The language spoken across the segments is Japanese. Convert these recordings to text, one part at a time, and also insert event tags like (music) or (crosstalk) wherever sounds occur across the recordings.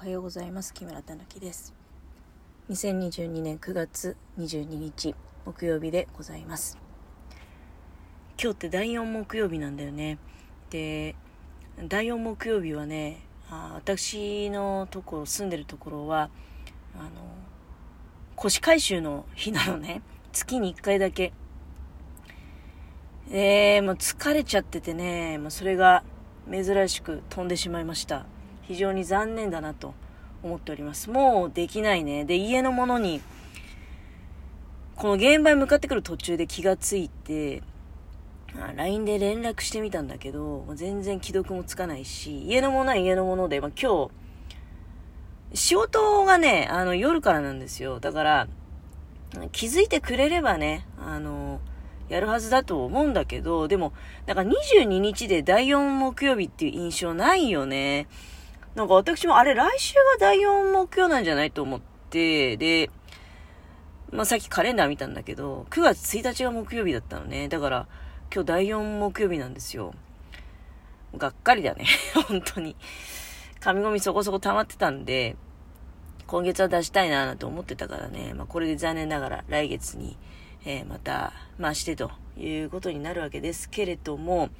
はようございます。木村たぬきです。2022年9月22日木曜日でございます。今日って第4木曜日なんだよね。で第4木曜日はねあ私のところ住んでるところはあの腰回収の日なのね。月に1回だけ。えー、もう疲れちゃっててね、まあ、それが珍しく飛んでしまいました。非常に残念だなと思っております。もうできないね。で、家のものに、この現場に向かってくる途中で気がついて、LINE で連絡してみたんだけど、全然既読もつかないし、家のものは家のもので、まあ、今日、仕事がね、あの、夜からなんですよ。だから、気づいてくれればね、あの、やるはずだと思うんだけど、でも、なんか22日で第4木曜日っていう印象ないよね。なんか私もあれ来週が第4目標なんじゃないと思って、で、まあ、さっきカレンダー見たんだけど、9月1日が木曜日だったのね。だから、今日第4木曜日なんですよ。がっかりだね。(laughs) 本当に。紙ゴミそこそこ溜まってたんで、今月は出したいなぁなんて思ってたからね。まあ、これで残念ながら来月に、えー、また、まあ、してということになるわけですけれども、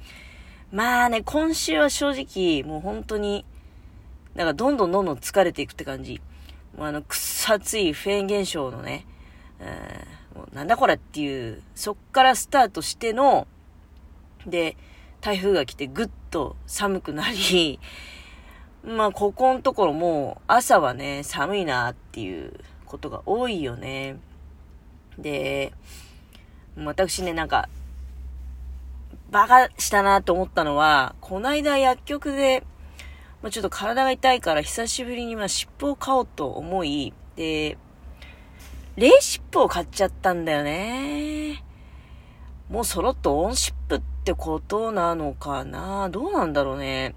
まあね、今週は正直、もう本当に、なんかどんどんどんどん疲れていくって感じ。もうあの、くっさついフェーン現象のね、うん、なんだこれっていう、そっからスタートしての、で、台風が来てぐっと寒くなり、(laughs) まあ、ここのところも朝はね、寒いなっていうことが多いよね。で、私ね、なんか、バカしたなと思ったのは、こないだ薬局で、まあ、ちょっと体が痛いから久しぶりにまあ湿布を買おうと思い、で、冷湿布を買っちゃったんだよね。もうそろっと温湿布ってことなのかな？どうなんだろうね。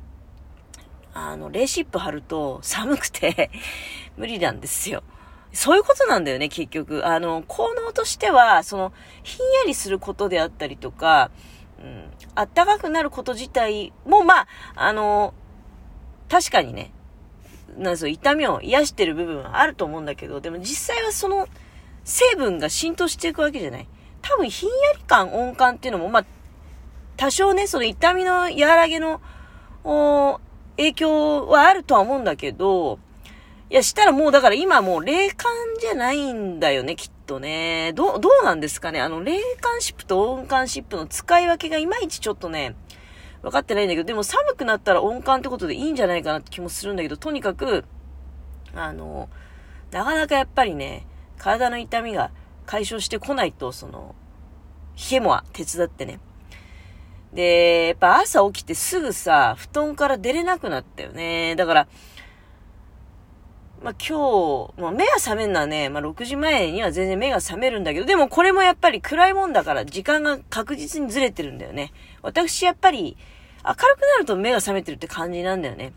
あの、冷湿布貼ると寒くて (laughs) 無理なんですよ。そういうことなんだよね、結局。あの、効能としては、その、ひんやりすることであったりとか、うん、あったかくなること自体も、まあ、あの、確かにね、なんそう、痛みを癒してる部分はあると思うんだけど、でも実際はその成分が浸透していくわけじゃない。多分ひんやり感、温感っていうのも、まあ、多少ね、その痛みの和らげの、影響はあるとは思うんだけど、いや、したらもうだから今もう冷感じゃないんだよね、きっとね。どう、どうなんですかねあの、冷感湿布と温感湿布の使い分けがいまいちちょっとね、分かってないんだけど、でも寒くなったら温感ってことでいいんじゃないかなって気もするんだけど、とにかく、あの、なかなかやっぱりね、体の痛みが解消してこないと、その、冷えもは手伝ってね。で、やっぱ朝起きてすぐさ、布団から出れなくなったよね。だから、まあ、今日、まあ、目が覚めるのはね、まあ、6時前には全然目が覚めるんだけど、でもこれもやっぱり暗いもんだから時間が確実にずれてるんだよね。私やっぱり明るくなると目が覚めてるって感じなんだよね。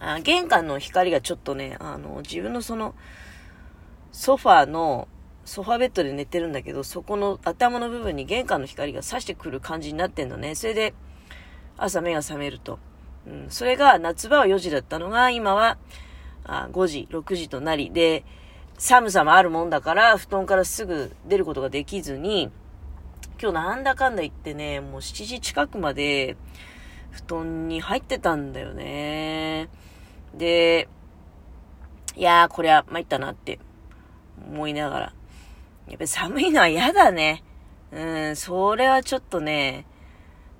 あ玄関の光がちょっとね、あの、自分のその、ソファーの、ソファーベッドで寝てるんだけど、そこの頭の部分に玄関の光が差してくる感じになってんのね。それで、朝目が覚めると。うん、それが夏場は4時だったのが、今はあ5時、6時となり、で、寒さもあるもんだから、布団からすぐ出ることができずに、今日なんだかんだ言ってね、もう7時近くまで布団に入ってたんだよね。で、いやー、こりゃ参ったなって思いながら。やっぱり寒いのは嫌だね。うん、それはちょっとね、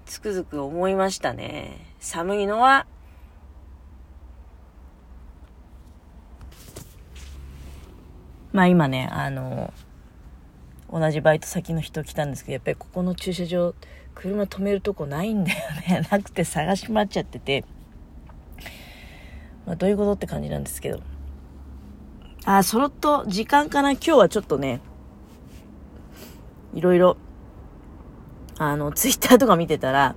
つくづく思いましたね。寒いのはまあ今ね、あの、同じバイト先の人来たんですけど、やっぱりここの駐車場、車止めるとこないんだよね。(laughs) なくて探し回っちゃってて、まあどういうことって感じなんですけど。あ、そろっと時間かな今日はちょっとね、いろいろ、あの、ツイッターとか見てたら、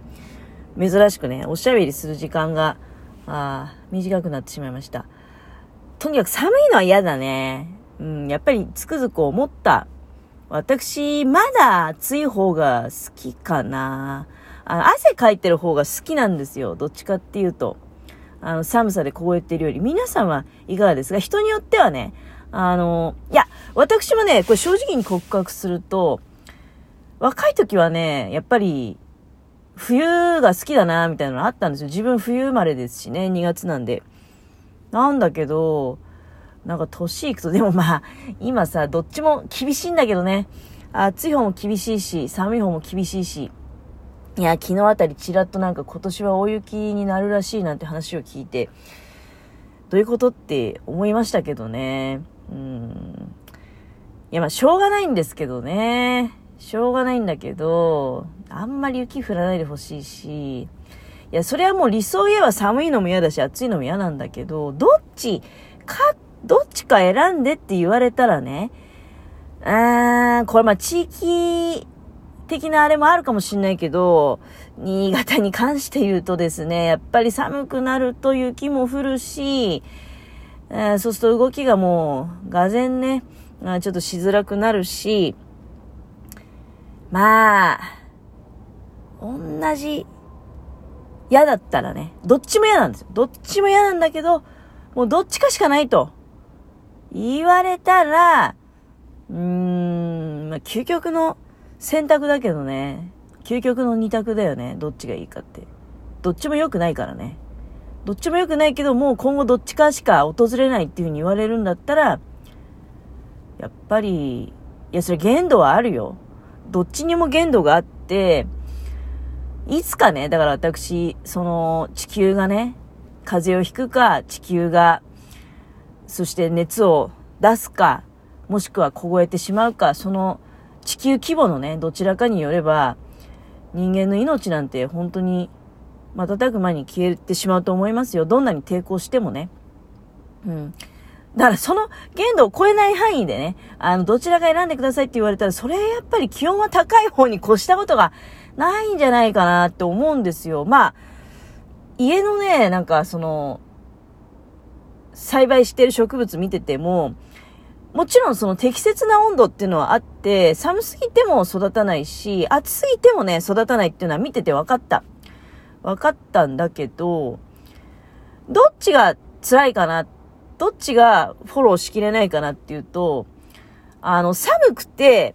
珍しくね、おしゃべりする時間が、あ短くなってしまいました。とにかく寒いのは嫌だね。うん、やっぱりつくづく思った。私、まだ暑い方が好きかな。あ汗かいてる方が好きなんですよ。どっちかっていうと。あの、寒さで凍えてるより、皆さんはいかがですか？人によってはね、あの、いや、私もね、これ正直に告白すると、若い時はね、やっぱり、冬が好きだな、みたいなのあったんですよ。自分冬生まれですしね、2月なんで。なんだけど、なんか年いくと、でもまあ、今さ、どっちも厳しいんだけどね。暑い方も厳しいし、寒い方も厳しいし。いや、昨日あたりちらっとなんか今年は大雪になるらしいなんて話を聞いて、どういうことって思いましたけどね。うん。いや、まあ、しょうがないんですけどね。しょうがないんだけど、あんまり雪降らないでほしいし、いや、それはもう理想言えば寒いのも嫌だし、暑いのも嫌なんだけど、どっちか、どっちか選んでって言われたらね、あーん、これまあ地域的なあれもあるかもしんないけど、新潟に関して言うとですね、やっぱり寒くなると雪も降るし、えー、そうすると動きがもう、がぜんね、ちょっとしづらくなるし、まあ、同じ、嫌だったらね、どっちも嫌なんですよ。どっちも嫌なんだけど、もうどっちかしかないと、言われたら、うーん、まあ、究極の選択だけどね、究極の二択だよね、どっちがいいかって。どっちも良くないからね。どっちも良くないけど、もう今後どっちかしか訪れないっていう風に言われるんだったら、やっぱり、いや、それ限度はあるよ。どっちにも限度があって、いつかね、だから私、その地球がね、風邪をひくか、地球が、そして熱を出すか、もしくは凍えてしまうか、その地球規模のね、どちらかによれば、人間の命なんて本当に瞬く間に消えてしまうと思いますよ。どんなに抵抗してもね。うん。だからその限度を超えない範囲でね、あの、どちらか選んでくださいって言われたら、それやっぱり気温は高い方に越したことがないんじゃないかなって思うんですよ。まあ、家のね、なんかその、栽培してる植物見てても、もちろんその適切な温度っていうのはあって、寒すぎても育たないし、暑すぎてもね、育たないっていうのは見てて分かった。分かったんだけど、どっちが辛いかなどっちがフォローしきれないかなっていうと、あの、寒くて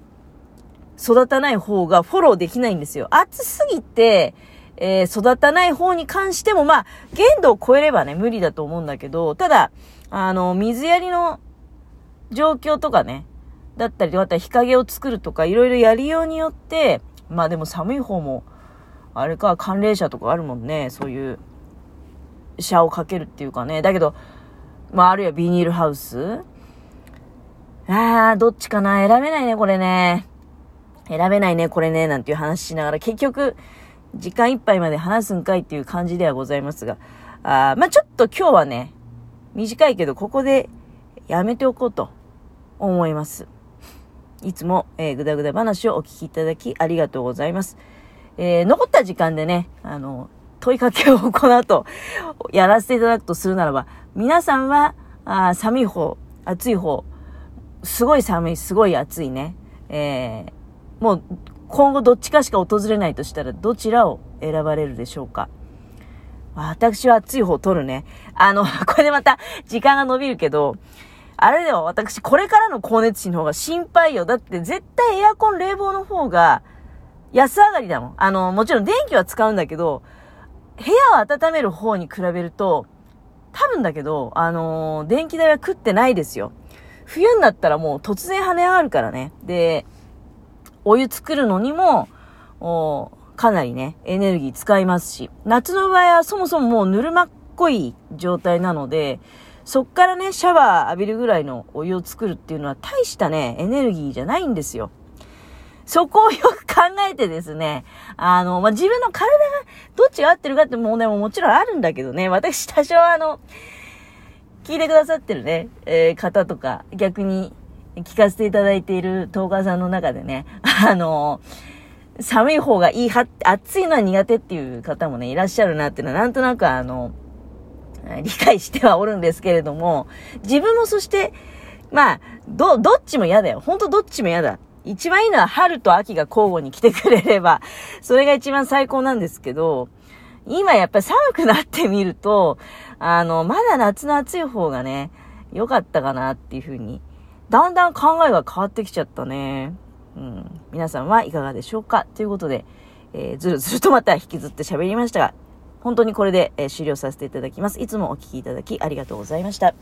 育たない方がフォローできないんですよ。暑すぎて、えー、育たない方に関しても、まあ、限度を超えればね、無理だと思うんだけど、ただ、あの、水やりの状況とかね、だったり、また日陰を作るとか、いろいろやりようによって、まあでも寒い方も、あれか、寒冷車とかあるもんね、そういう、車をかけるっていうかね。だけど、まあ、あるいはビニールハウスああ、どっちかな？選べないね、これね。選べないね、これね、なんていう話しながら、結局、時間いっぱいまで話すんかいっていう感じではございますが、あまあ、ちょっと今日はね、短いけど、ここでやめておこうと思います。いつも、えー、ぐだぐだ話をお聞きいただきありがとうございます。えー、残った時間でね、あの、問いかけをこの後、やらせていただくとするならば、皆さんは、あ寒い方、暑い方、すごい寒い、すごい暑いね。えー、もう、今後どっちかしか訪れないとしたら、どちらを選ばれるでしょうか？私は暑い方を取るね。あの、(laughs) これでまた時間が伸びるけど、あれでは私、これからの光熱費の方が心配よ。だって絶対エアコン、冷房の方が安上がりだもん。あの、もちろん電気は使うんだけど、部屋を温める方に比べると、多分だけど、あのー、電気代は食ってないですよ。冬になったらもう突然跳ね上がるからね。で、お湯作るのにも、かなりね、エネルギー使いますし、夏の場合はそもそももうぬるまっこい状態なので、そっからね、シャワー浴びるぐらいのお湯を作るっていうのは大したね、エネルギーじゃないんですよ。そこをよく考えてですね、あの、まあ、自分の体がどっちが合ってるかって問題ももちろんあるんだけどね、私多少あの、聞いてくださってるね、えー、方とか、逆に聞かせていただいているトーカーさんの中でね、(laughs) あの、寒い方がいい派って、暑いのは苦手っていう方もね、いらっしゃるなっていうのは、なんとなくあの、理解してはおるんですけれども、自分もそして、まあ、ど、どっちも嫌だよ。ほんとどっちも嫌だ。一番いいのは春と秋が交互に来てくれれば、それが一番最高なんですけど、今やっぱり寒くなってみると、あの、まだ夏の暑い方がね、良かったかなっていう風に、だんだん考えが変わってきちゃったね。うん。皆さんはいかがでしょうか？ということで、えー、ずるずるとまた引きずって喋りましたが、本当にこれで、えー、終了させていただきます。いつもお聴きいただきありがとうございました。